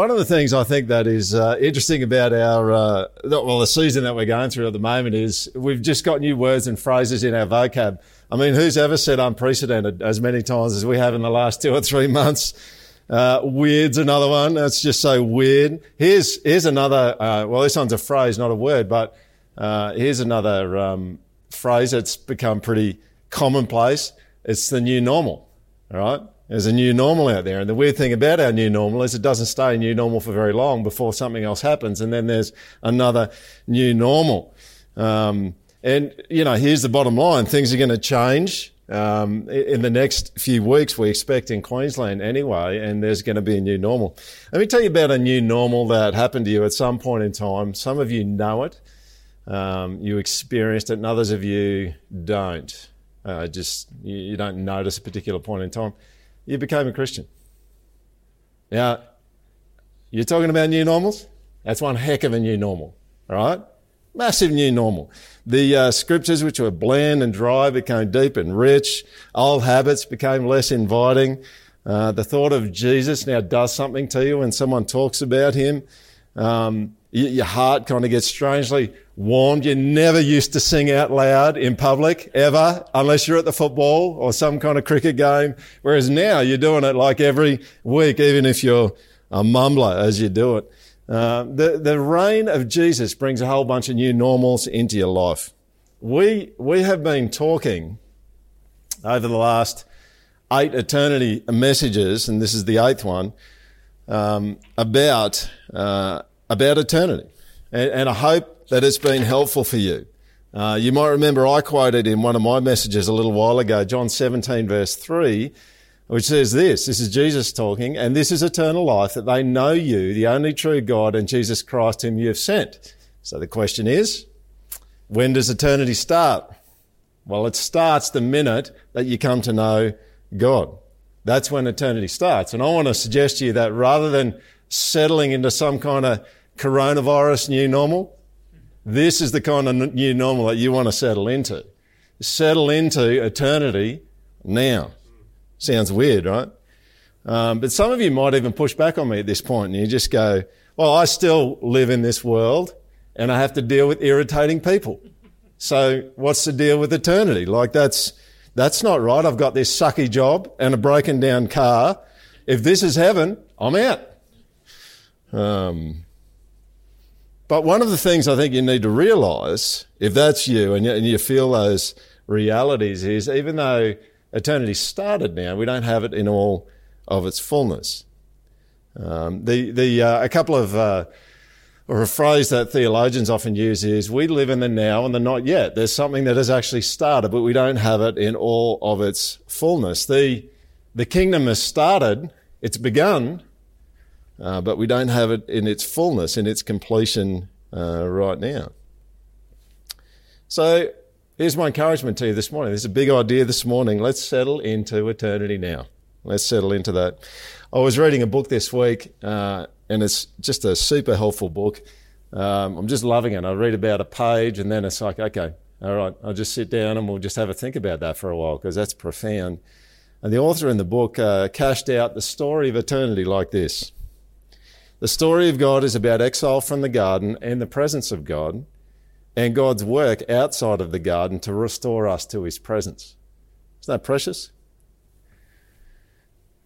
one of the things I think that is uh, interesting about our, uh, well, the season that we're going through at the moment is we've just got new words and phrases in our vocab. I mean, who's ever said unprecedented as many times as we have in the last two or three months? Uh, weird's another one. That's just so weird. Here's, here's another, uh, well, this one's a phrase, not a word, but, uh, here's another, um, phrase that's become pretty commonplace. It's the new normal. All right. There's a new normal out there. And the weird thing about our new normal is it doesn't stay new normal for very long before something else happens. And then there's another new normal. Um, and, you know, here's the bottom line. Things are going to change um, in the next few weeks, we expect in Queensland anyway, and there's going to be a new normal. Let me tell you about a new normal that happened to you at some point in time. Some of you know it, um, you experienced it, and others of you don't. Uh, just you, you don't notice a particular point in time. You became a Christian. Now, you're talking about new normals? That's one heck of a new normal, all right? Massive new normal. The uh, scriptures, which were bland and dry, became deep and rich. Old habits became less inviting. Uh, the thought of Jesus now does something to you when someone talks about him. Um, your heart kind of gets strangely warmed. You never used to sing out loud in public ever, unless you're at the football or some kind of cricket game. Whereas now you're doing it like every week, even if you're a mumbler as you do it. Uh, the, the reign of Jesus brings a whole bunch of new normals into your life. We, we have been talking over the last eight eternity messages, and this is the eighth one, um, about, uh, about eternity. And, and, I hope that it's been helpful for you. Uh, you might remember I quoted in one of my messages a little while ago, John 17 verse 3, which says this, this is Jesus talking, and this is eternal life, that they know you, the only true God, and Jesus Christ whom you have sent. So the question is, when does eternity start? Well, it starts the minute that you come to know God. That's when eternity starts. And I want to suggest to you that rather than settling into some kind of coronavirus new normal, this is the kind of new normal that you want to settle into. Settle into eternity now. Sounds weird, right? Um, but some of you might even push back on me at this point and you just go, well, I still live in this world and I have to deal with irritating people. So what's the deal with eternity? Like that's, that's not right. I've got this sucky job and a broken down car. If this is heaven, I'm out. Um, but one of the things I think you need to realize, if that's you and you, and you feel those realities, is even though eternity started now. We don't have it in all of its fullness. Um, the the uh, a couple of uh, or a phrase that theologians often use is we live in the now and the not yet. There's something that has actually started, but we don't have it in all of its fullness. The the kingdom has started, it's begun, uh, but we don't have it in its fullness, in its completion uh, right now. So Here's my encouragement to you this morning. There's a big idea this morning. Let's settle into eternity now. Let's settle into that. I was reading a book this week, uh, and it's just a super helpful book. Um, I'm just loving it. I read about a page, and then it's like, okay, all right, I'll just sit down and we'll just have a think about that for a while because that's profound. And the author in the book uh, cashed out the story of eternity like this. The story of God is about exile from the garden and the presence of God and God's work outside of the garden to restore us to his presence. Isn't that precious?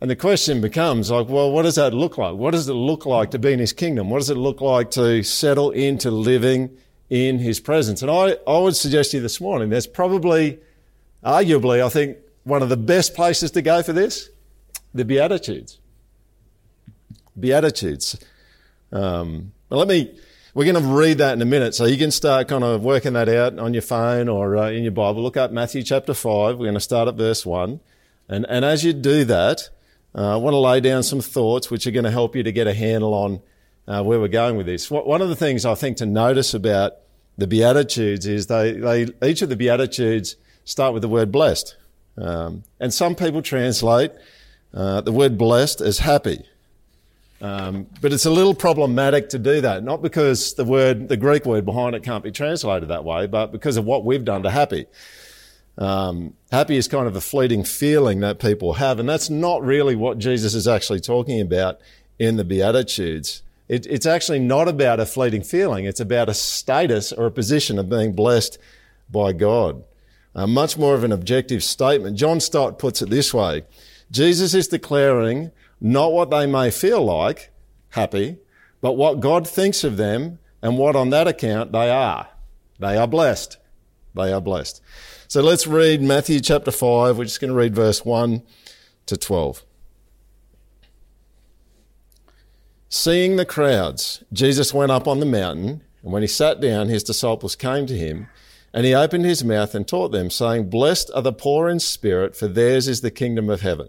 And the question becomes like, well, what does that look like? What does it look like to be in his kingdom? What does it look like to settle into living in his presence? And I, I would suggest to you this morning, there's probably, arguably, I think, one of the best places to go for this, the Beatitudes. Beatitudes. Um, let me, we're going to read that in a minute, so you can start kind of working that out on your phone or uh, in your Bible. Look up Matthew chapter 5. We're going to start at verse 1. And, and as you do that, uh, I want to lay down some thoughts which are going to help you to get a handle on uh, where we're going with this. One of the things I think to notice about the Beatitudes is they, they each of the Beatitudes start with the word blessed. Um, and some people translate uh, the word blessed as happy. Um, but it's a little problematic to do that, not because the word, the Greek word behind it can't be translated that way, but because of what we've done to happy. Um, happy is kind of a fleeting feeling that people have, and that's not really what Jesus is actually talking about in the Beatitudes, it, it's actually not about a fleeting feeling. It's about a status or a position of being blessed by God. Uh, much more of an objective statement. John Stott puts it this way. Jesus is declaring not what they may feel like, happy, but what God thinks of them and what on that account they are. They are blessed. They are blessed. So let's read Matthew chapter 5. We're just going to read verse 1 to 12. Seeing the crowds, Jesus went up on the mountain, and when he sat down, his disciples came to him, and he opened his mouth and taught them, saying, Blessed are the poor in spirit, for theirs is the kingdom of heaven.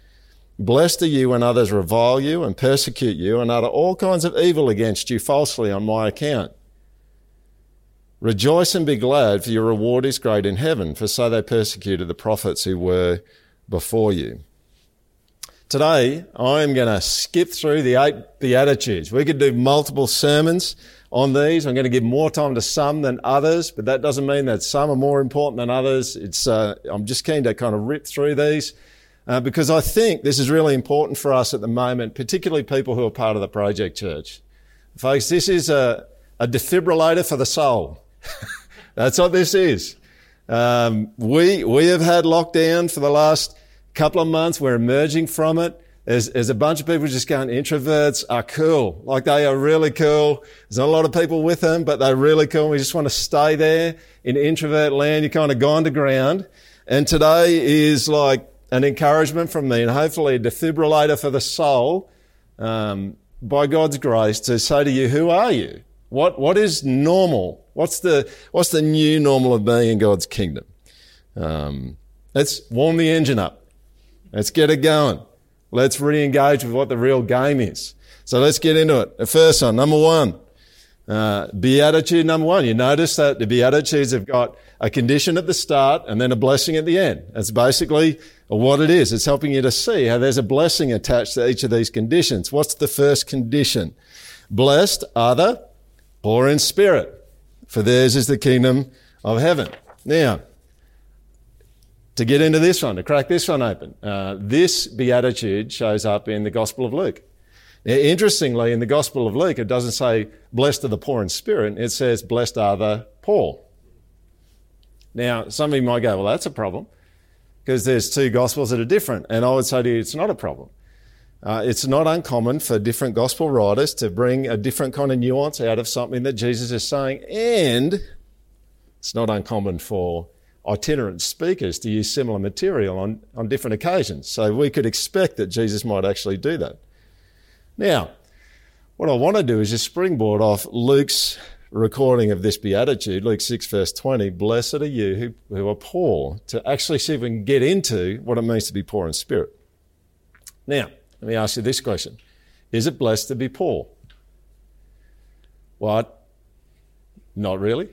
Blessed are you when others revile you and persecute you and utter all kinds of evil against you falsely on my account. Rejoice and be glad, for your reward is great in heaven, for so they persecuted the prophets who were before you. Today, I'm going to skip through the eight Beatitudes. We could do multiple sermons on these. I'm going to give more time to some than others, but that doesn't mean that some are more important than others. It's, uh, I'm just keen to kind of rip through these uh, because I think this is really important for us at the moment, particularly people who are part of the Project Church. Folks, this is a, a defibrillator for the soul. That's what this is. Um, we, we have had lockdown for the last couple of months. We're emerging from it. There's, there's a bunch of people just going, introverts are cool. Like they are really cool. There's not a lot of people with them, but they're really cool. We just want to stay there in introvert land. You're kind of gone to ground. And today is like an encouragement from me and hopefully a defibrillator for the soul, um, by God's grace to say to you, who are you? What, what is normal? What's the, what's the new normal of being in God's kingdom? Um, let's warm the engine up. Let's get it going. Let's re-engage with what the real game is. So let's get into it. The first one, number one, uh, beatitude number one. You notice that the beatitudes have got a condition at the start and then a blessing at the end. That's basically what it is. It's helping you to see how there's a blessing attached to each of these conditions. What's the first condition? Blessed are the poor in spirit, for theirs is the kingdom of heaven. Now, to get into this one, to crack this one open. Uh, this beatitude shows up in the Gospel of Luke. Interestingly, in the Gospel of Luke, it doesn't say, blessed are the poor in spirit. It says, blessed are the poor. Now, some of you might go, well, that's a problem because there's two Gospels that are different. And I would say to you, it's not a problem. Uh, it's not uncommon for different Gospel writers to bring a different kind of nuance out of something that Jesus is saying. And it's not uncommon for itinerant speakers to use similar material on, on different occasions. So we could expect that Jesus might actually do that. Now, what I want to do is just springboard off Luke's recording of this beatitude, Luke 6, verse 20. Blessed are you who, who are poor, to actually see if we can get into what it means to be poor in spirit. Now, let me ask you this question Is it blessed to be poor? What? Not really.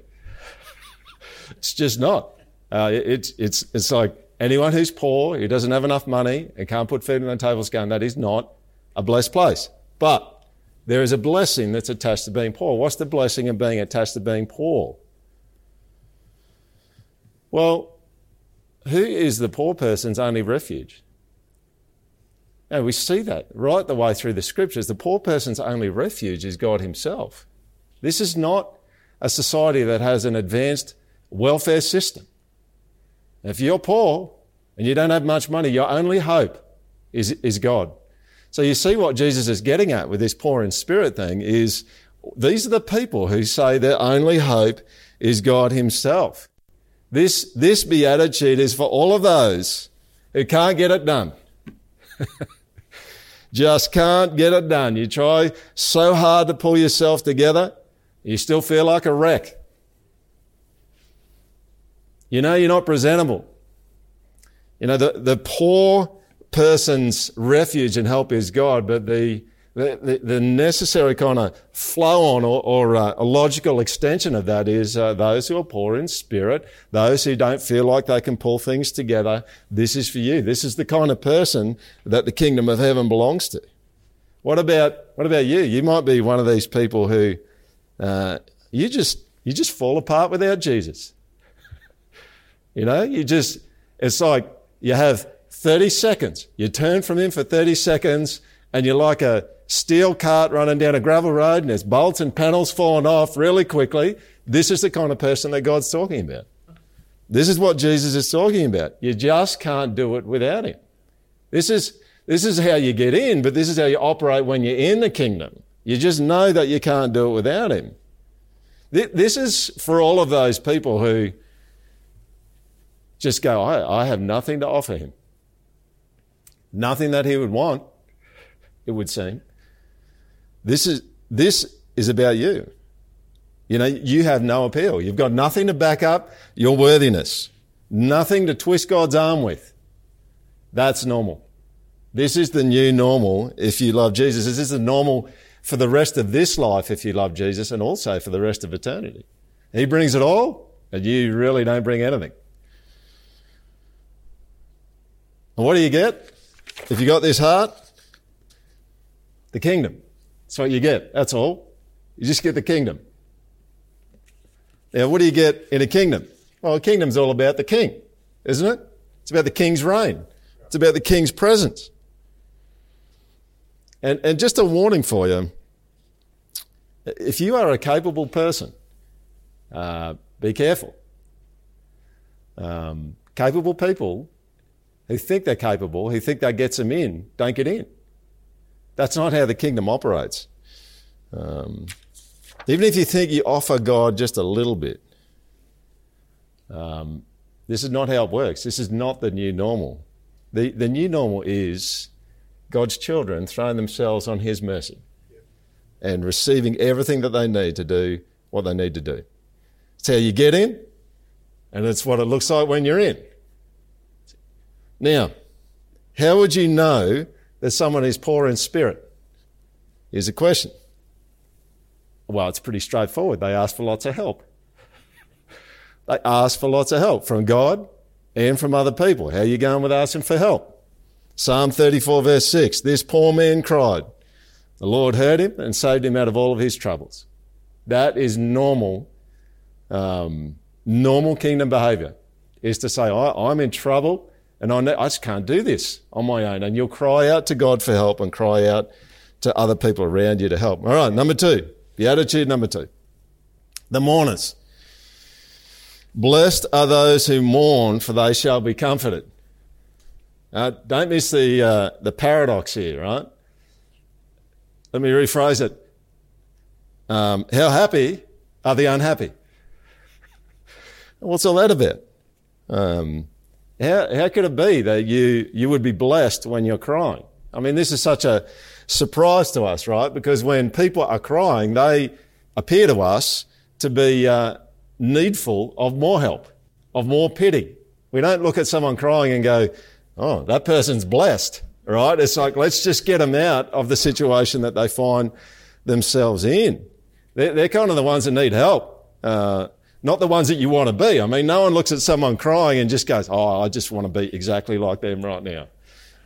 it's just not. Uh, it's, it's, it's like anyone who's poor, who doesn't have enough money and can't put food on the table is going, that is not a blessed place. But there is a blessing that's attached to being poor. What's the blessing of being attached to being poor? Well, who is the poor person's only refuge? And we see that right the way through the scriptures. The poor person's only refuge is God Himself. This is not a society that has an advanced welfare system. If you're poor and you don't have much money, your only hope is, is God. So you see what Jesus is getting at with this poor in spirit thing is these are the people who say their only hope is God Himself. This, this beatitude is for all of those who can't get it done. Just can't get it done. You try so hard to pull yourself together, you still feel like a wreck. You know you're not presentable. You know, the, the poor person's refuge and help is God, but the, The, the, necessary kind of flow on or, or uh, a logical extension of that is uh, those who are poor in spirit, those who don't feel like they can pull things together. This is for you. This is the kind of person that the kingdom of heaven belongs to. What about what about you? You might be one of these people who uh, you just you just fall apart without Jesus. you know, you just it's like you have 30 seconds. You turn from him for 30 seconds and you're like a steel cart running down a gravel road and there's bolts and panels falling off really quickly. This is the kind of person that God's talking about. This is what Jesus is talking about. You just can't do it without him. This is, this is how you get in, but this is how you operate when you're in the kingdom. You just know that you can't do it without him. This is for all of those people who just go, I, I have nothing to offer him. Nothing that he would want, it would seem. This is, this is about you. You know, you have no appeal. You've got nothing to back up your worthiness, nothing to twist God's arm with. That's normal. This is the new normal if you love Jesus. This is the normal for the rest of this life if you love Jesus and also for the rest of eternity. He brings it all and you really don't bring anything. And what do you get if you got this heart? The kingdom. That's what you get. That's all. You just get the kingdom. Now, what do you get in a kingdom? Well, a kingdom's all about the king, isn't it? It's about the king's reign. It's about the king's presence. And, and just a warning for you if you are a capable person, uh, be careful. Um, capable people who think they're capable, who think that gets them in, don't get in. That's not how the kingdom operates. Um, even if you think you offer God just a little bit, um, this is not how it works. This is not the new normal. The, the new normal is God's children throwing themselves on His mercy and receiving everything that they need to do what they need to do. It's how you get in, and it's what it looks like when you're in. Now, how would you know that someone is poor in spirit? Here's a question. Well, it's pretty straightforward. They ask for lots of help. They ask for lots of help from God and from other people. How are you going with asking for help? Psalm 34 verse 6. This poor man cried. The Lord heard him and saved him out of all of his troubles. That is normal, um, normal kingdom behavior is to say, I, am in trouble and I, I just can't do this on my own. And you'll cry out to God for help and cry out to other people around you to help. All right, number two, beatitude number two. The mourners. Blessed are those who mourn, for they shall be comforted. Uh, don't miss the, uh, the paradox here, right? Let me rephrase it. Um, how happy are the unhappy? What's all that about? Um, how, how could it be that you, you would be blessed when you're crying? I mean, this is such a surprise to us, right? Because when people are crying, they appear to us to be uh, needful of more help, of more pity. We don't look at someone crying and go, oh, that person's blessed, right? It's like, let's just get them out of the situation that they find themselves in. They're, they're kind of the ones that need help. Uh, not the ones that you want to be. I mean, no one looks at someone crying and just goes, Oh, I just want to be exactly like them right now.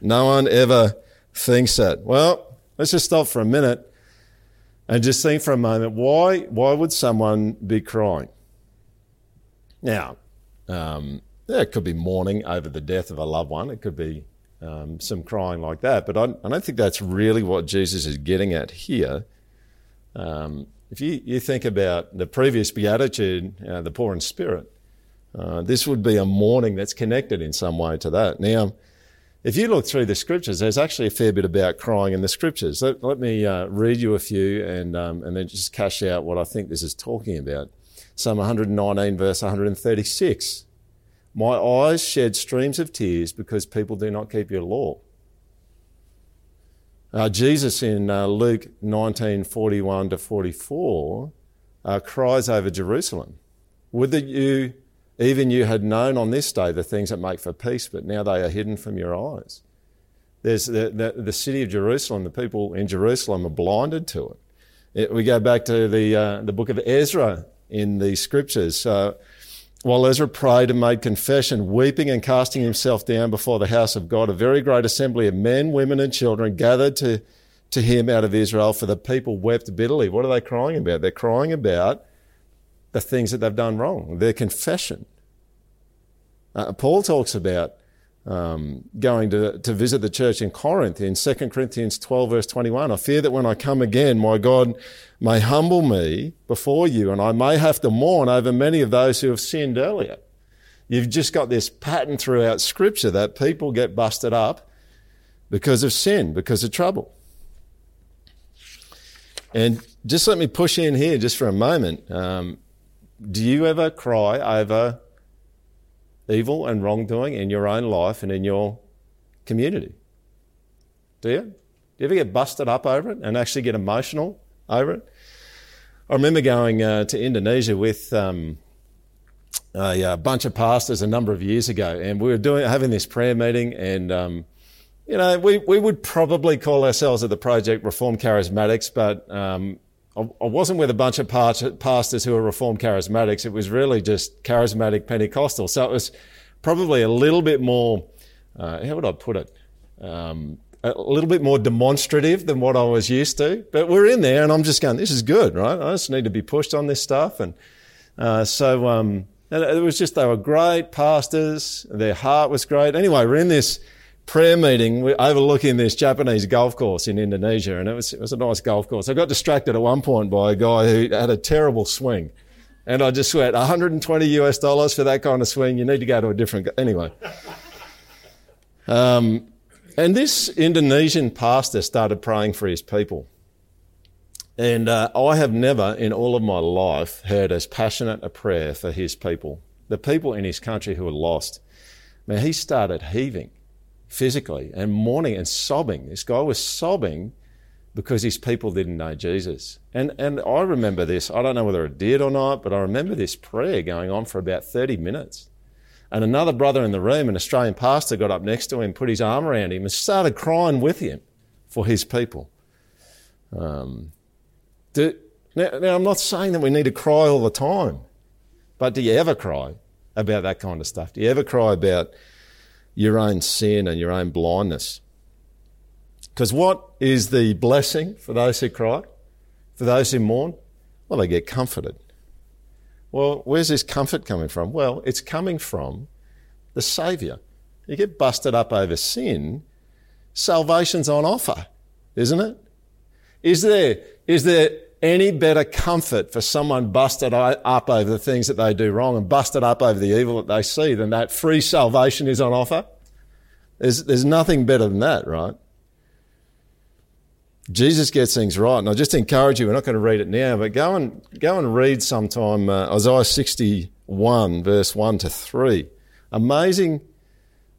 No one ever thinks that. Well, let's just stop for a minute and just think for a moment why, why would someone be crying? Now, um, yeah, it could be mourning over the death of a loved one. It could be um, some crying like that. But I, I, don't think that's really what Jesus is getting at here. Um, if you, you think about the previous beatitude, uh, the poor in spirit, uh, this would be a mourning that's connected in some way to that. Now, if you look through the scriptures, there's actually a fair bit about crying in the scriptures. Let, let me uh, read you a few and, um, and then just cash out what I think this is talking about. Psalm 119, verse 136. My eyes shed streams of tears because people do not keep your law. Uh, Jesus in uh, Luke 19 41 to 44 uh, cries over Jerusalem Would that you, even you, had known on this day the things that make for peace, but now they are hidden from your eyes. There's the, the, the, city of Jerusalem, the people in Jerusalem are blinded to it. it we go back to the, uh, the book of Ezra in the scriptures. While Ezra prayed and made confession, weeping and casting himself down before the house of God, a very great assembly of men, women, and children gathered to, to him out of Israel, for the people wept bitterly. What are they crying about? They're crying about the things that they've done wrong, their confession. Uh, Paul talks about um, going to, to visit the church in Corinth in 2 Corinthians 12, verse 21. I fear that when I come again, my God may humble me before you, and I may have to mourn over many of those who have sinned earlier. You've just got this pattern throughout Scripture that people get busted up because of sin, because of trouble. And just let me push in here just for a moment. Um, do you ever cry over evil and wrongdoing in your own life and in your community? Do you? Do you ever get busted up over it and actually get emotional over it? I remember going uh, to Indonesia with um, a, a, bunch of pastors a number of years ago, and we were doing having this prayer meeting, and um, you know, we, we would probably call ourselves at the project Reform Charismatics, but um, I, wasn't with a bunch of pastors who were Reformed Charismatics. It was really just charismatic Pentecostal. So it was probably a little bit more, uh, how would I put it? Um, a little bit more demonstrative than what I was used to. But we're in there and I'm just going, this is good, right? I just need to be pushed on this stuff. And uh, so um, it was just, they were great pastors. Their heart was great. Anyway, we're in this prayer meeting overlooking this Japanese golf course in Indonesia, and it was, it was a nice golf course. I got distracted at one point by a guy who had a terrible swing. And I just went, 120 US dollars for that kind of swing. You need to go to a different, anyway. Um, and this Indonesian pastor started praying for his people. And uh, I have never in all of my life heard as passionate a prayer for his people, the people in his country who are lost. Man, he started heaving physically and mourning and sobbing. This guy was sobbing because his people didn't know Jesus. And, and I remember this. I don't know whether it did or not, but I remember this prayer going on for about 30 minutes. And another brother in the room, an Australian pastor, got up next to him, put his arm around him, and started crying with him for his people. Um, do, now, now, I'm not saying that we need to cry all the time, but do you ever cry about that kind of stuff? Do you ever cry about your own sin and your own blindness. Because what is the blessing for those who cry, for those who mourn? Well, they get comforted. Well, where's this comfort coming from? Well, it's coming from the Saviour. You get busted up over sin, salvation's on offer, isn't it? Is there, is there any better comfort for someone busted up over the things that they do wrong and busted up over the evil that they see than that free salvation is on offer? There's, there's nothing better than that, right? Jesus gets things right. And I just encourage you, we're not going to read it now, but go and, go and read sometime uh, Isaiah 61, verse 1 to 3. Amazing,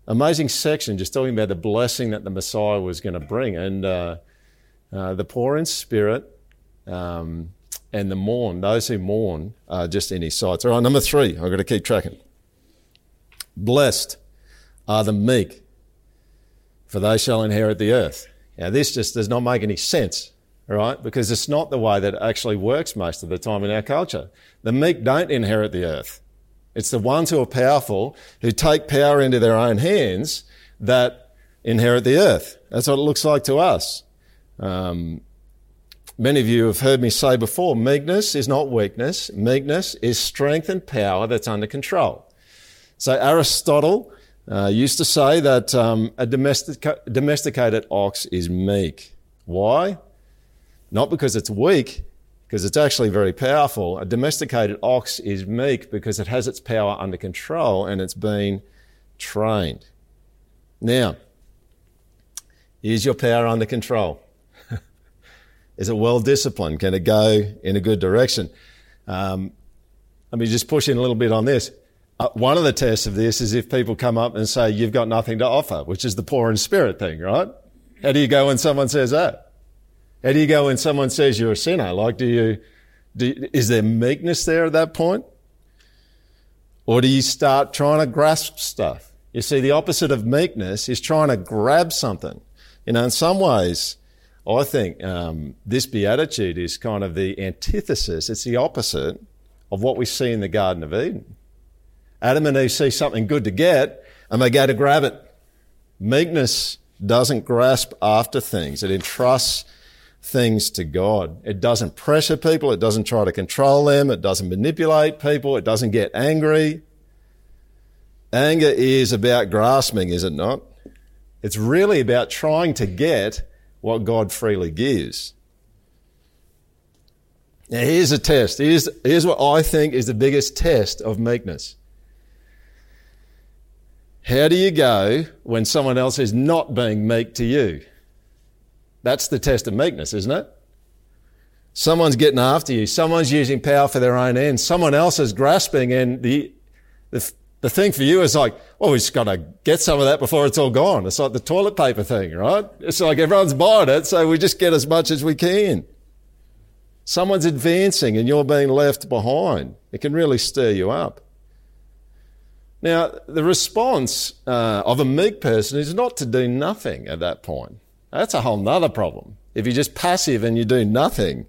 amazing section just talking about the blessing that the Messiah was going to bring. And uh, uh, the poor in spirit um, and the mourn, those who mourn, are just in his sight. All right, number three, I've got to keep tracking. Blessed are the meek, for they shall inherit the earth. Now, this just does not make any sense, right? Because it's not the way that it actually works most of the time in our culture. The meek don't inherit the earth. It's the ones who are powerful, who take power into their own hands, that inherit the earth. That's what it looks like to us. Um, Many of you have heard me say before, meekness is not weakness. Meekness is strength and power that's under control. So Aristotle uh, used to say that um, a domestica- domesticated ox is meek. Why? Not because it's weak, because it's actually very powerful. A domesticated ox is meek because it has its power under control and it's been trained. Now, is your power under control? Is it well disciplined? Can it go in a good direction? Um, let me just push in a little bit on this. Uh, one of the tests of this is if people come up and say, you've got nothing to offer, which is the poor in spirit thing, right? How do you go when someone says that? How do you go when someone says you're a sinner? Like, do you, do, is there meekness there at that point? Or do you start trying to grasp stuff? You see, the opposite of meekness is trying to grab something. You know, in some ways, I think um, this beatitude is kind of the antithesis, it's the opposite of what we see in the Garden of Eden. Adam and Eve see something good to get and they go to grab it. Meekness doesn't grasp after things, it entrusts things to God. It doesn't pressure people, it doesn't try to control them, it doesn't manipulate people, it doesn't get angry. Anger is about grasping, is it not? It's really about trying to get what God freely gives. Now, here's a test. Here's, here's what I think is the biggest test of meekness. How do you go when someone else is not being meek to you? That's the test of meekness, isn't it? Someone's getting after you. Someone's using power for their own ends. Someone else is grasping, and the, the, the thing for you is like, well, we just got to get some of that before it's all gone. It's like the toilet paper thing, right? It's like everyone's buying it, so we just get as much as we can. Someone's advancing and you're being left behind. It can really stir you up. Now, the response uh, of a meek person is not to do nothing at that point. That's a whole nother problem. If you're just passive and you do nothing,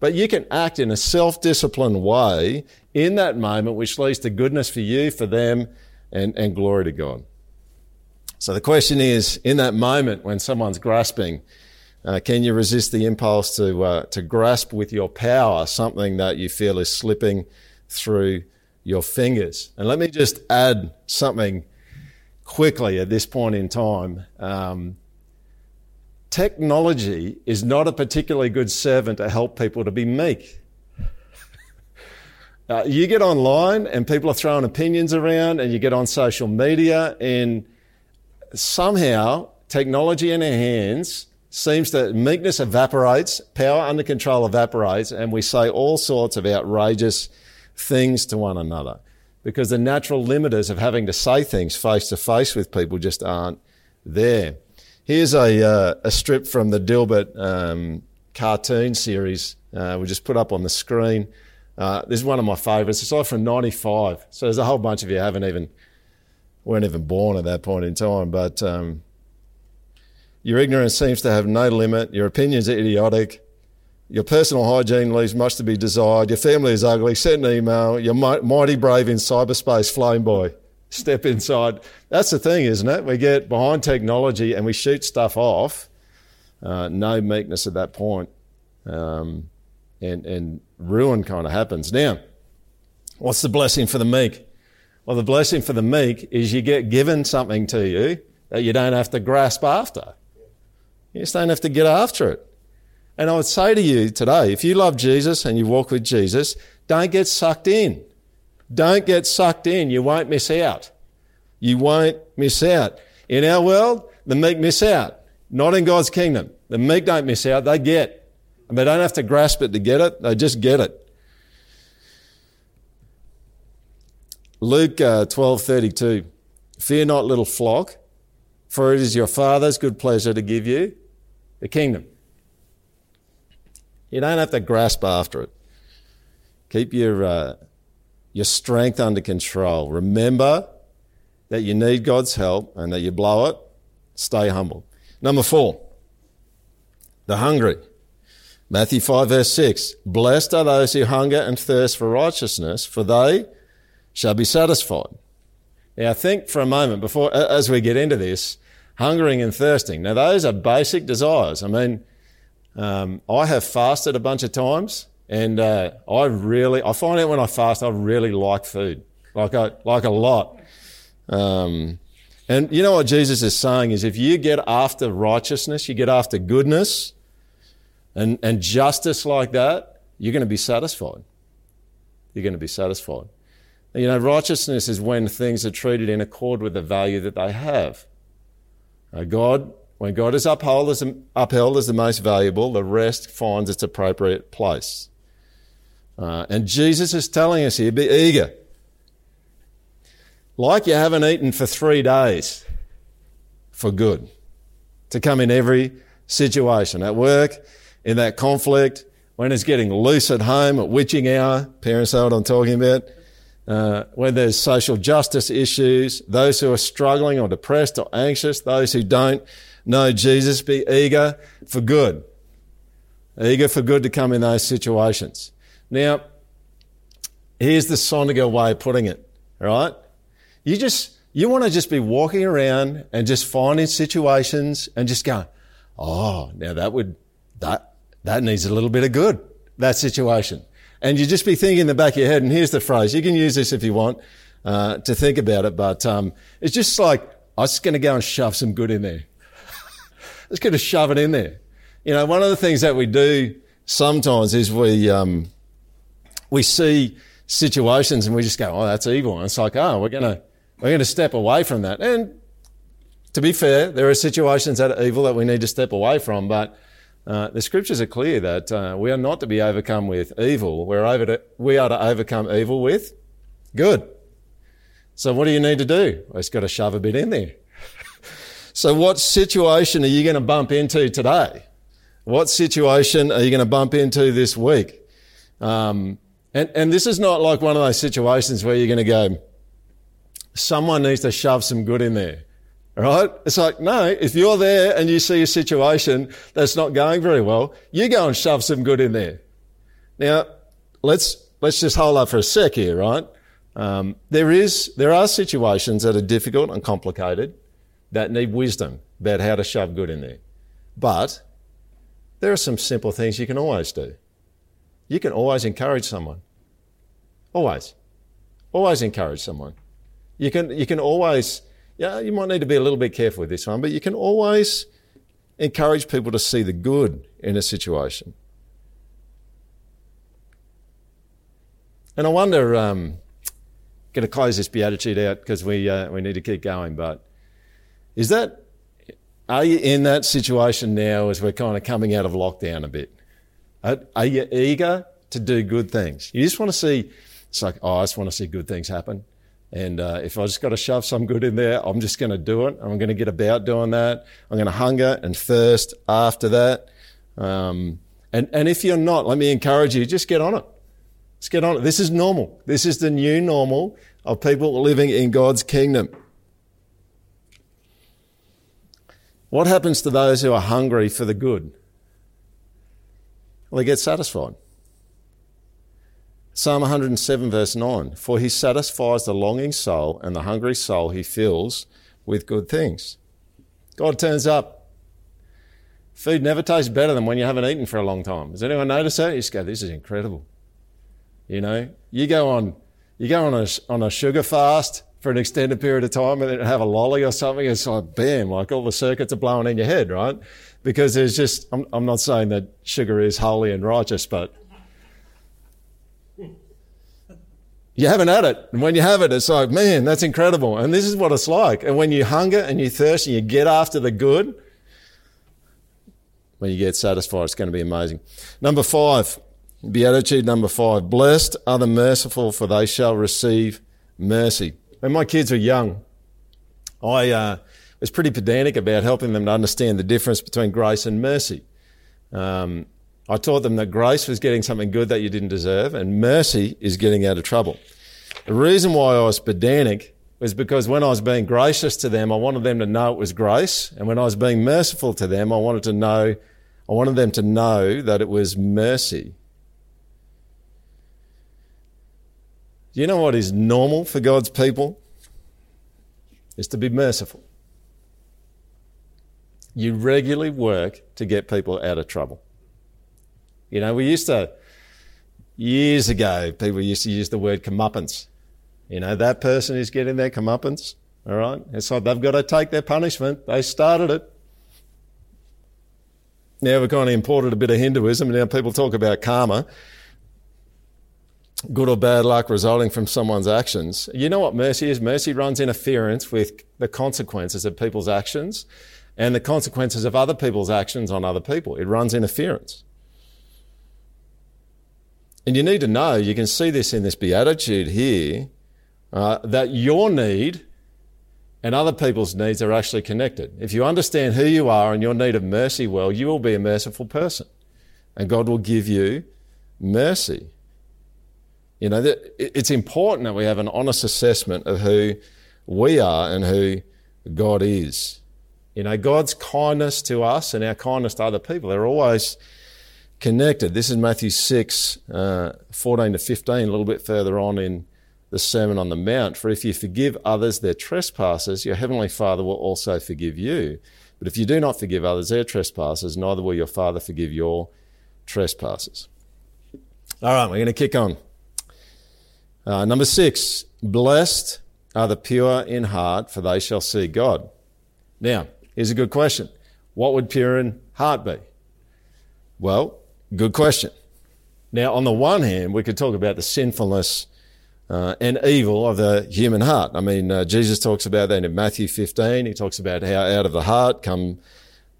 but you can act in a self disciplined way in that moment, which leads to goodness for you, for them, and, and glory to God. So the question is in that moment when someone's grasping, uh, can you resist the impulse to, uh, to grasp with your power something that you feel is slipping through your fingers? And let me just add something quickly at this point in time. Um, technology is not a particularly good servant to help people to be meek. uh, you get online and people are throwing opinions around, and you get on social media, and somehow technology in our hands seems that meekness evaporates, power under control evaporates, and we say all sorts of outrageous things to one another because the natural limiters of having to say things face to face with people just aren't there. Here's a, uh, a strip from the Dilbert um, cartoon series. Uh, we just put up on the screen. Uh, this is one of my favourites. It's like from '95, so there's a whole bunch of you haven't even weren't even born at that point in time. But um, your ignorance seems to have no limit. Your opinions are idiotic. Your personal hygiene leaves much to be desired. Your family is ugly. Send an email. You're mighty brave in cyberspace. Flame boy step inside. That's the thing, isn't it? We get behind technology and we shoot stuff off. Uh, no meekness at that point. Um, and, and ruin kind of happens. Now, what's the blessing for the meek? Well, the blessing for the meek is you get given something to you that you don't have to grasp after. You just don't have to get after it. And I would say to you today, if you love Jesus and you walk with Jesus, don't get sucked in. Don't get sucked in. You won't miss out. You won't miss out. In our world, the meek miss out. Not in God's kingdom. The meek don't miss out. They get. And they don't have to grasp it to get it. They just get it. Luke uh, 12:32 Fear not little flock for it is your father's good pleasure to give you the kingdom. You don't have to grasp after it. Keep your uh, your strength under control. Remember that you need God's help and that you blow it. Stay humble. Number four, the hungry. Matthew 5 verse 6. Blessed are those who hunger and thirst for righteousness, for they shall be satisfied. Now think for a moment before, as we get into this, hungering and thirsting. Now those are basic desires. I mean, um, I have fasted a bunch of times and uh, I really, I find out when I fast, I really like food, like I like a lot. Um, and you know what Jesus is saying is, if you get after righteousness, you get after goodness, and and justice like that, you're going to be satisfied. You're going to be satisfied. You know, righteousness is when things are treated in accord with the value that they have. Uh, God, when God is upheld as, upheld as the most valuable, the rest finds its appropriate place. Uh, and Jesus is telling us here be eager. Like you haven't eaten for three days for good. To come in every situation at work, in that conflict, when it's getting loose at home, at witching hour, parents know what I'm talking about. Uh, when there's social justice issues, those who are struggling or depressed or anxious, those who don't know Jesus, be eager for good. Eager for good to come in those situations. Now, here's the Sondiger way of putting it, all right? You just, you want to just be walking around and just finding situations and just going, oh, now that would, that, that needs a little bit of good, that situation. And you just be thinking in the back of your head, and here's the phrase, you can use this if you want, uh, to think about it, but, um, it's just like, I'm just going to go and shove some good in there. just going to shove it in there. You know, one of the things that we do sometimes is we, um, we see situations and we just go, oh, that's evil. And it's like, oh, we're going to, we're going to step away from that. And to be fair, there are situations that are evil that we need to step away from, but uh, the scriptures are clear that uh, we are not to be overcome with evil. We're over to, we are to overcome evil with good. So what do you need to do? Well, it's got to shove a bit in there. so what situation are you going to bump into today? What situation are you going to bump into this week? Um, and, and this is not like one of those situations where you're going to go, someone needs to shove some good in there. Right? It's like, no, if you're there and you see a situation that's not going very well, you go and shove some good in there. Now, let's, let's just hold up for a sec here, right? Um, there is, there are situations that are difficult and complicated that need wisdom about how to shove good in there. But there are some simple things you can always do. You can always encourage someone. Always. Always encourage someone. You can, you can always, yeah, you might need to be a little bit careful with this one, but you can always encourage people to see the good in a situation. And I wonder, um, going to close this beatitude out because we, uh, we need to keep going, but is that, are you in that situation now as we're kind of coming out of lockdown a bit? Are, you eager to do good things? You just want to see, it's like, oh, I just want to see good things happen. And uh, if I just got to shove some good in there, I'm just going to do it. I'm going to get about doing that. I'm going to hunger and thirst after that. Um, and, and if you're not, let me encourage you, just get on it. Just get on it. This is normal. This is the new normal of people living in God's kingdom. What happens to those who are hungry for the good? Well, he gets satisfied. Psalm 107, verse 9 For he satisfies the longing soul, and the hungry soul he fills with good things. God turns up. Food never tastes better than when you haven't eaten for a long time. Has anyone noticed that? You just go, This is incredible. You know, you go on, you go on a, on a sugar fast for an extended period of time and then have a lolly or something. It's like, bam, like all the circuits are blowing in your head, right? Because there's just, I'm, I'm not saying that sugar is holy and righteous, but you haven't had it. And when you have it, it's like, man, that's incredible. And this is what it's like. And when you hunger and you thirst and you get after the good, when you get satisfied, it's going to be amazing. Number five, beatitude number five, blessed are the merciful for they shall receive mercy. When my kids were young, I uh, was pretty pedantic about helping them to understand the difference between grace and mercy. Um, I taught them that grace was getting something good that you didn't deserve, and mercy is getting out of trouble. The reason why I was pedantic was because when I was being gracious to them, I wanted them to know it was grace, and when I was being merciful to them, I wanted to know, I wanted them to know that it was mercy. Do you know what is normal for God's people? Is to be merciful. You regularly work to get people out of trouble. You know, we used to, years ago, people used to use the word comeuppance. You know, that person is getting their comeuppance. All right. Like they've got to take their punishment. They started it. Now we've kind of imported a bit of Hinduism now people talk about karma. Good or bad luck resulting from someone's actions. You know what mercy is? Mercy runs interference with the consequences of people's actions and the consequences of other people's actions on other people. It runs interference. And you need to know, you can see this in this beatitude here, uh, that your need and other people's needs are actually connected. If you understand who you are and your need of mercy well, you will be a merciful person. And God will give you mercy. You know, it's important that we have an honest assessment of who we are and who God is. You know, God's kindness to us and our kindness to other people, they're always connected. This is Matthew 6, uh, 14 to 15, a little bit further on in the Sermon on the Mount. For if you forgive others their trespasses, your heavenly Father will also forgive you. But if you do not forgive others their trespasses, neither will your Father forgive your trespasses. All right, we're going to kick on. Uh, number six, blessed are the pure in heart, for they shall see God. Now, here's a good question. What would pure in heart be? Well, good question. Now, on the one hand, we could talk about the sinfulness uh, and evil of the human heart. I mean, uh, Jesus talks about that in Matthew 15. He talks about how out of the heart come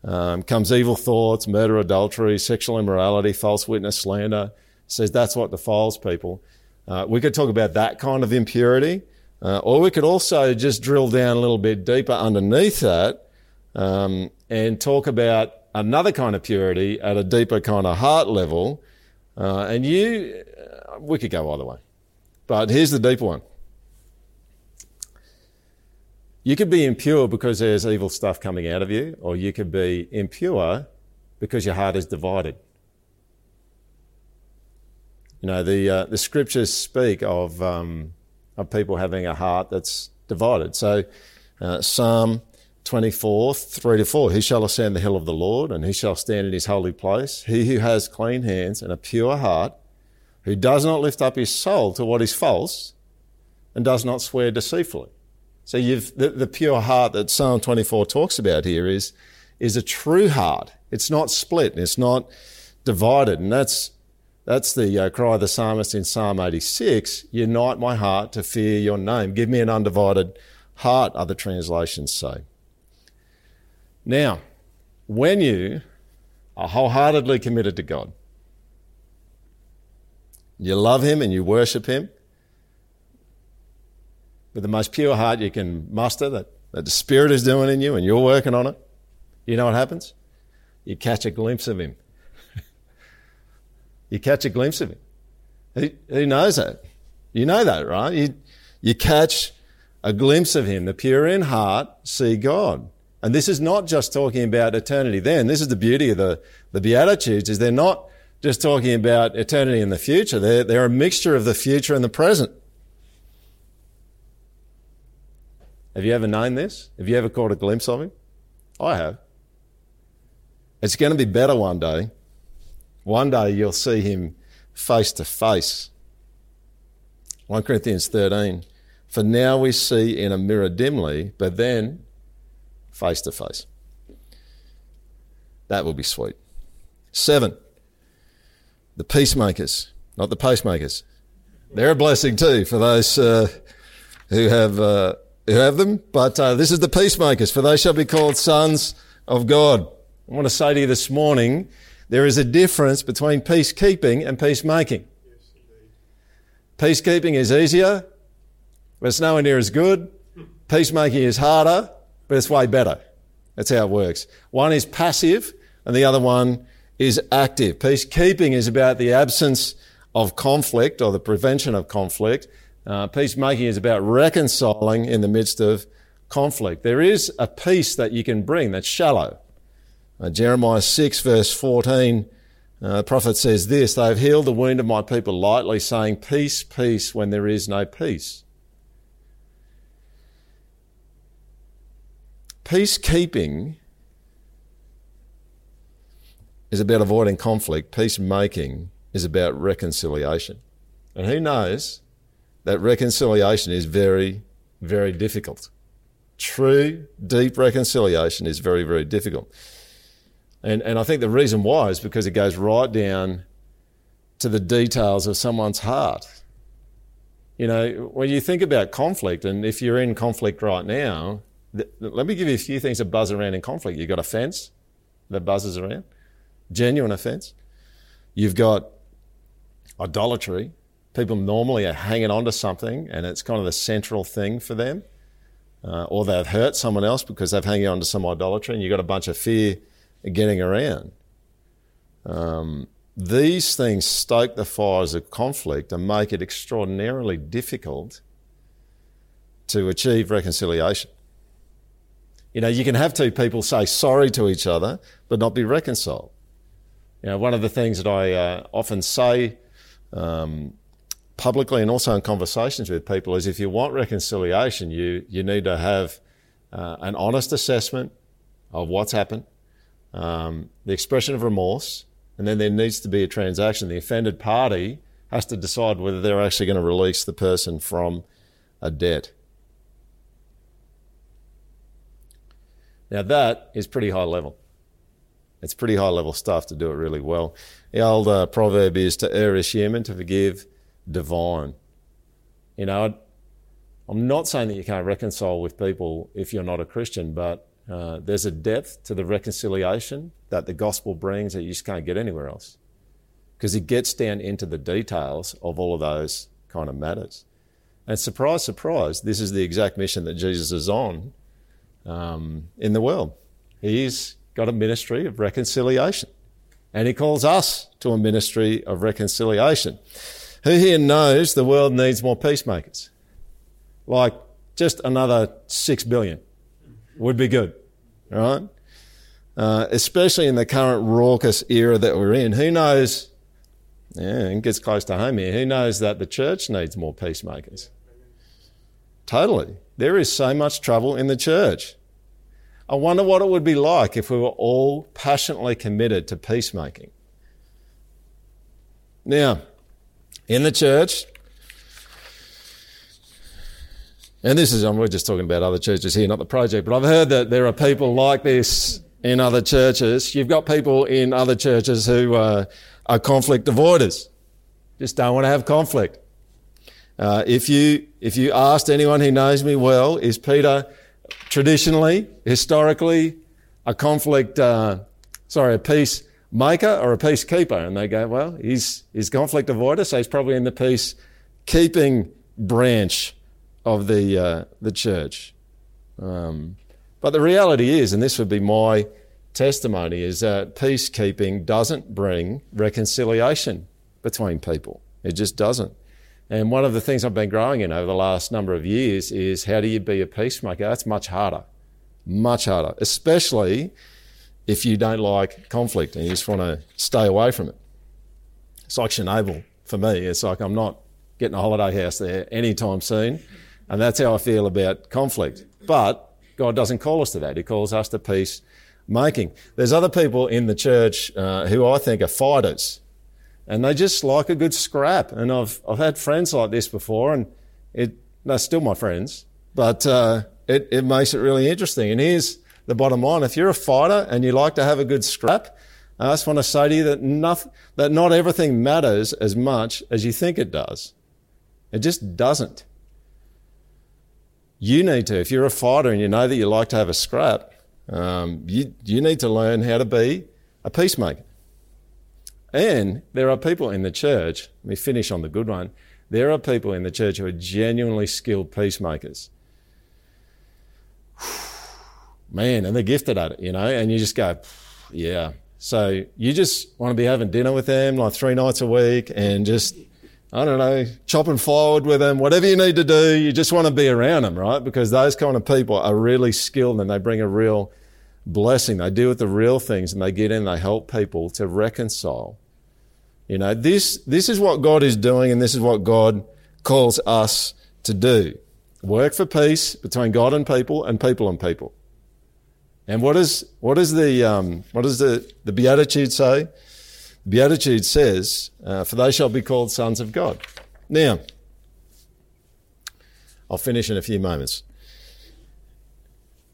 um, comes evil thoughts, murder, adultery, sexual immorality, false witness, slander. Says that's what defiles people. Uh, we could talk about that kind of impurity, uh, or we could also just drill down a little bit deeper underneath that um, and talk about another kind of purity at a deeper kind of heart level. Uh, and you, uh, we could go either way. But here's the deeper one. You could be impure because there's evil stuff coming out of you, or you could be impure because your heart is divided. You know, the, uh, the scriptures speak of, um, of people having a heart that's divided. So, uh, Psalm 24, 3 to 4, He shall ascend the hill of the Lord, and he shall stand in his holy place. He who has clean hands and a pure heart, who does not lift up his soul to what is false, and does not swear deceitfully. So you've, the, the pure heart that Psalm 24 talks about here is, is a true heart. It's not split. It's not divided. And that's, that's the uh, cry of the psalmist in Psalm 86. Unite my heart to fear your name. Give me an undivided heart, other translations say. Now, when you are wholeheartedly committed to God, you love Him and you worship Him, with the most pure heart you can muster that, that the Spirit is doing in you and you're working on it, you know what happens? You catch a glimpse of Him. you catch a glimpse of Him. Who, who knows that? You know that, right? You, you catch a glimpse of Him. The pure in heart see God. And this is not just talking about eternity then. This is the beauty of the, the Beatitudes is they're not just talking about eternity in the future. They're, they're a mixture of the future and the present. Have you ever known this? Have you ever caught a glimpse of him? I have. It's going to be better one day. One day you'll see him face to face. 1 Corinthians 13. For now we see in a mirror dimly, but then face to face. That will be sweet. Seven. The peacemakers, not the pacemakers. They're a blessing too for those uh, who have. Uh, who have them, but uh, this is the peacemakers, for they shall be called sons of God. I want to say to you this morning, there is a difference between peacekeeping and peacemaking. peacekeeping is easier, but it's nowhere near as good. Peacemaking is harder, but it's way better. That's how it works. One is passive and the other one is active. Peacekeeping is about the absence of conflict or the prevention of conflict. Uh, peacemaking is about reconciling in the midst of conflict. There is a peace that you can bring that's shallow. Uh, Jeremiah 6 verse 14, uh, the prophet says this, they have healed the wound of my people lightly, saying peace, peace, when there is no peace. Peacekeeping is about avoiding conflict. Peacemaking is about reconciliation. And who knows that reconciliation is very, very difficult. True, deep reconciliation is very, very difficult. And, and I think the reason why is because it goes right down to the details of someone's heart. You know, when you think about conflict, and if you're in conflict right now, th- let me give you a few things that buzz around in conflict. You've got offense that buzzes around, genuine offense. You've got idolatry, people normally are hanging on to something and it's kind of the central thing for them. Uh, or they've hurt someone else because they've hanging on to some idolatry and you've got a bunch of fear getting around. Um, these things stoke the fires of conflict and make it extraordinarily difficult to achieve reconciliation. You know, you can have two people say sorry to each other, but not be reconciled. You know, one of the things that I uh, often say um, publicly and also in conversations with people is if you want reconciliation, you, you need to have uh, an honest assessment of what's happened, um, the expression of remorse, and then there needs to be a transaction. The offended party has to decide whether they're actually going to release the person from a debt. Now, that is pretty high level. It's pretty high level stuff to do it really well. The old uh, proverb is to err is human, to forgive divine. You know, I'm not saying that you can't reconcile with people if you're not a Christian, but uh, there's a depth to the reconciliation that the gospel brings that you just can't get anywhere else. Because it gets down into the details of all of those kind of matters. And surprise, surprise, this is the exact mission that Jesus is on um, in the world. He's got a ministry of reconciliation. And he calls us to a ministry of reconciliation. Who here knows the world needs more peacemakers? Like just another six billion would be good, right? Uh, especially in the current raucous era that we're in. Who knows? Yeah, it gets close to home here. Who knows that the church needs more peacemakers? Totally. There is so much trouble in the church. I wonder what it would be like if we were all passionately committed to peacemaking. Now, in the church, and this is, we're just talking about other churches here, not the project, but I've heard that there are people like this in other churches. You've got people in other churches who uh, are conflict avoiders, just don't want to have conflict. Uh, if you if you asked anyone who knows me well, is Peter traditionally, historically, a conflict, uh, sorry, a peace maker or a peacekeeper? And they go, well, he's he's conflict avoider, so he's probably in the peace keeping branch of the uh, the church. Um, but the reality is, and this would be my testimony, is that peacekeeping doesn't bring reconciliation between people. It just doesn't. And one of the things I've been growing in over the last number of years is how do you be a peacemaker? That's much harder, much harder, especially if you don't like conflict and you just want to stay away from it. It's like Chernobyl for me. It's like I'm not getting a holiday house there anytime soon. And that's how I feel about conflict. But God doesn't call us to that. He calls us to peace making. There's other people in the church uh, who I think are fighters and they just like a good scrap. And I've, I've had friends like this before and it, they're still my friends, but, uh, it, it makes it really interesting. And here's the bottom line. If you're a fighter and you like to have a good scrap, I just want to say to you that nothing, that not everything matters as much as you think it does. It just doesn't. You need to, if you're a fighter and you know that you like to have a scrap, um, you, you need to learn how to be a peacemaker. And there are people in the church, let me finish on the good one. There are people in the church who are genuinely skilled peacemakers. Man, and they're gifted at it, you know, and you just go, yeah. So you just want to be having dinner with them like three nights a week and just, I don't know, chopping forward with them, whatever you need to do. You just want to be around them, right? Because those kind of people are really skilled and they bring a real blessing. They deal with the real things and they get in, they help people to reconcile. You know, this, this is what God is doing and this is what God calls us to do. Work for peace between God and people and people and people. And what is, what is the, um, what does the, the Beatitude say? The Beatitude says, uh, for they shall be called sons of God. Now, I'll finish in a few moments.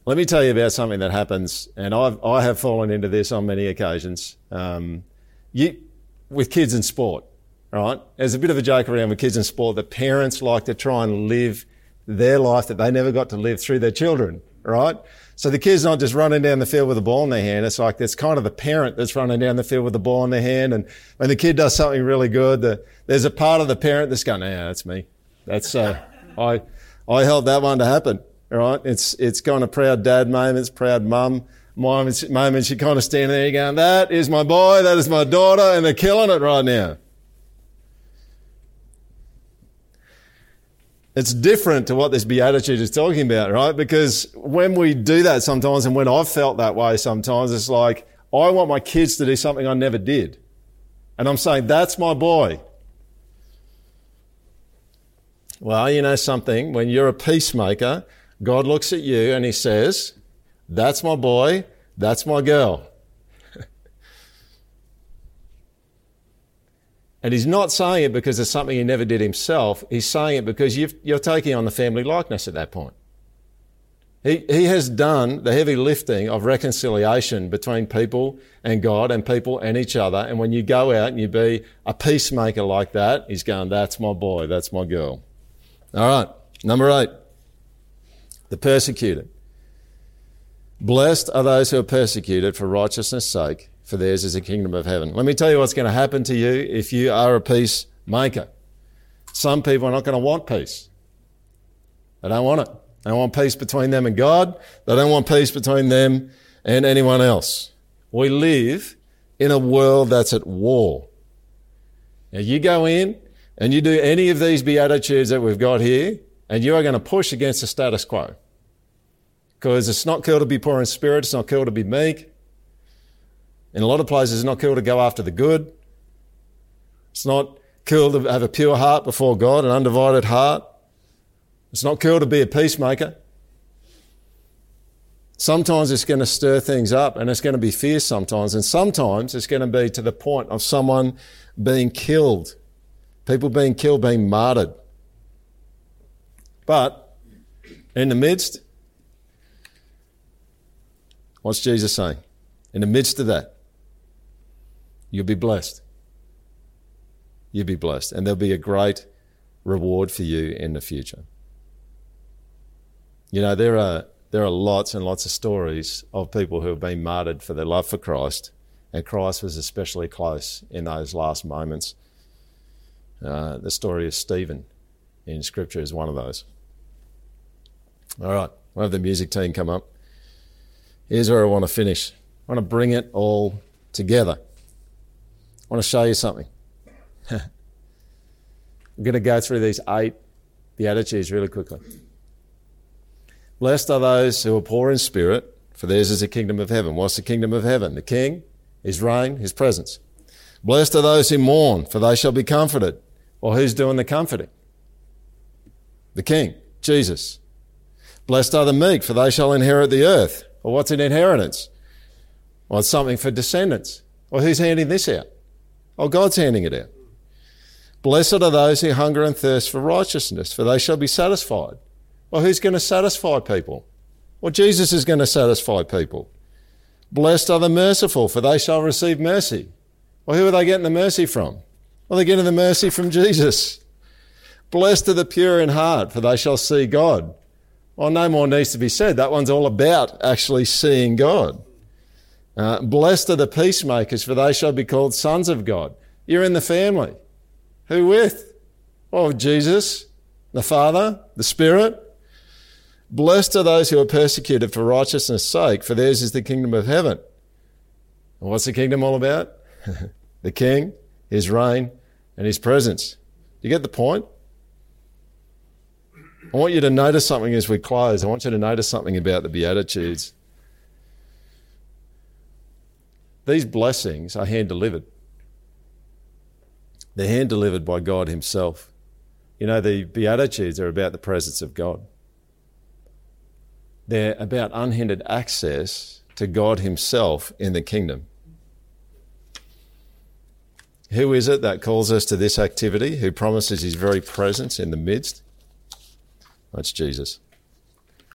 Let me tell you about something that happens, and I've, I have fallen into this on many occasions. Um, you, with kids in sport, right? There's a bit of a joke around with kids in sport that parents like to try and live their life that they never got to live through their children, right? So the kid's not just running down the field with a ball in their hand. It's like it's kind of the parent that's running down the field with the ball in their hand. And when the kid does something really good, the, there's a part of the parent that's going, yeah, that's me. That's, uh, I, I helped that one to happen right? It's, it's kind of proud dad moments, proud mum moments, moments. You kind of standing there going, that is my boy, that is my daughter, and they're killing it right now. It's different to what this beatitude is talking about, right? Because when we do that sometimes, and when I've felt that way sometimes, it's like, I want my kids to do something I never did. And I'm saying, that's my boy. Well, you know something, when you're a peacemaker, God looks at you and he says, that's my boy, that's my girl. And he's not saying it because it's something he never did himself. He's saying it because you are taking on the family likeness at that point. He, he has done the heavy lifting of reconciliation between people and God and people and each other. And when you go out and you be a peacemaker like that, he's going, that's my boy, that's my girl. All right. Number eight. The persecuted. Blessed are those who are persecuted for righteousness' sake, for theirs is the kingdom of heaven. Let me tell you what's going to happen to you if you are a peacemaker. Some people are not going to want peace. They don't want it. They want peace between them and God. They don't want peace between them and anyone else. We live in a world that's at war. Now you go in and you do any of these beatitudes that we've got here, and you are going to push against the status quo. Because it's not cool to be poor in spirit, it's not cool to be meek, in a lot of places, it's not cool to go after the good. It's not cool to have a pure heart before God, an undivided heart. It's not cool to be a peacemaker. Sometimes it's going to stir things up and it's going to be fierce sometimes. And sometimes it's going to be to the point of someone being killed, people being killed, being martyred. But in the midst, what's Jesus saying? In the midst of that, You'll be blessed. You'll be blessed. And there'll be a great reward for you in the future. You know, there are, there are lots and lots of stories of people who have been martyred for their love for Christ, and Christ was especially close in those last moments. Uh, the story of Stephen in Scripture is one of those. All right, we'll have the music team come up. Here's where I want to finish. I want to bring it all together. I want to show you something. I'm going to go through these eight Beatitudes really quickly. Blessed are those who are poor in spirit, for theirs is the kingdom of heaven. What's the kingdom of heaven? The king, his reign, his presence. Blessed are those who mourn, for they shall be comforted. Well, who's doing the comforting? The king, Jesus. Blessed are the meek, for they shall inherit the earth. Well, what's an inheritance? Well, it's something for descendants. Well, who's handing this out? Oh, God's handing it out. Blessed are those who hunger and thirst for righteousness, for they shall be satisfied. Well, who's going to satisfy people? Well, Jesus is going to satisfy people. Blessed are the merciful, for they shall receive mercy. Well, who are they getting the mercy from? Well, they're getting the mercy from Jesus. Blessed are the pure in heart, for they shall see God. Well, no more needs to be said. That one's all about actually seeing God. Uh, blessed are the peacemakers, for they shall be called sons of God. You're in the family. Who with? Oh, Jesus, the Father, the Spirit. Blessed are those who are persecuted for righteousness' sake, for theirs is the kingdom of heaven. And what's the kingdom all about? the King, His reign, and His presence. You get the point? I want you to notice something as we close. I want you to notice something about the Beatitudes. These blessings are hand delivered. They're hand delivered by God Himself. You know, the Beatitudes are about the presence of God, they're about unhindered access to God Himself in the kingdom. Who is it that calls us to this activity? Who promises His very presence in the midst? That's Jesus.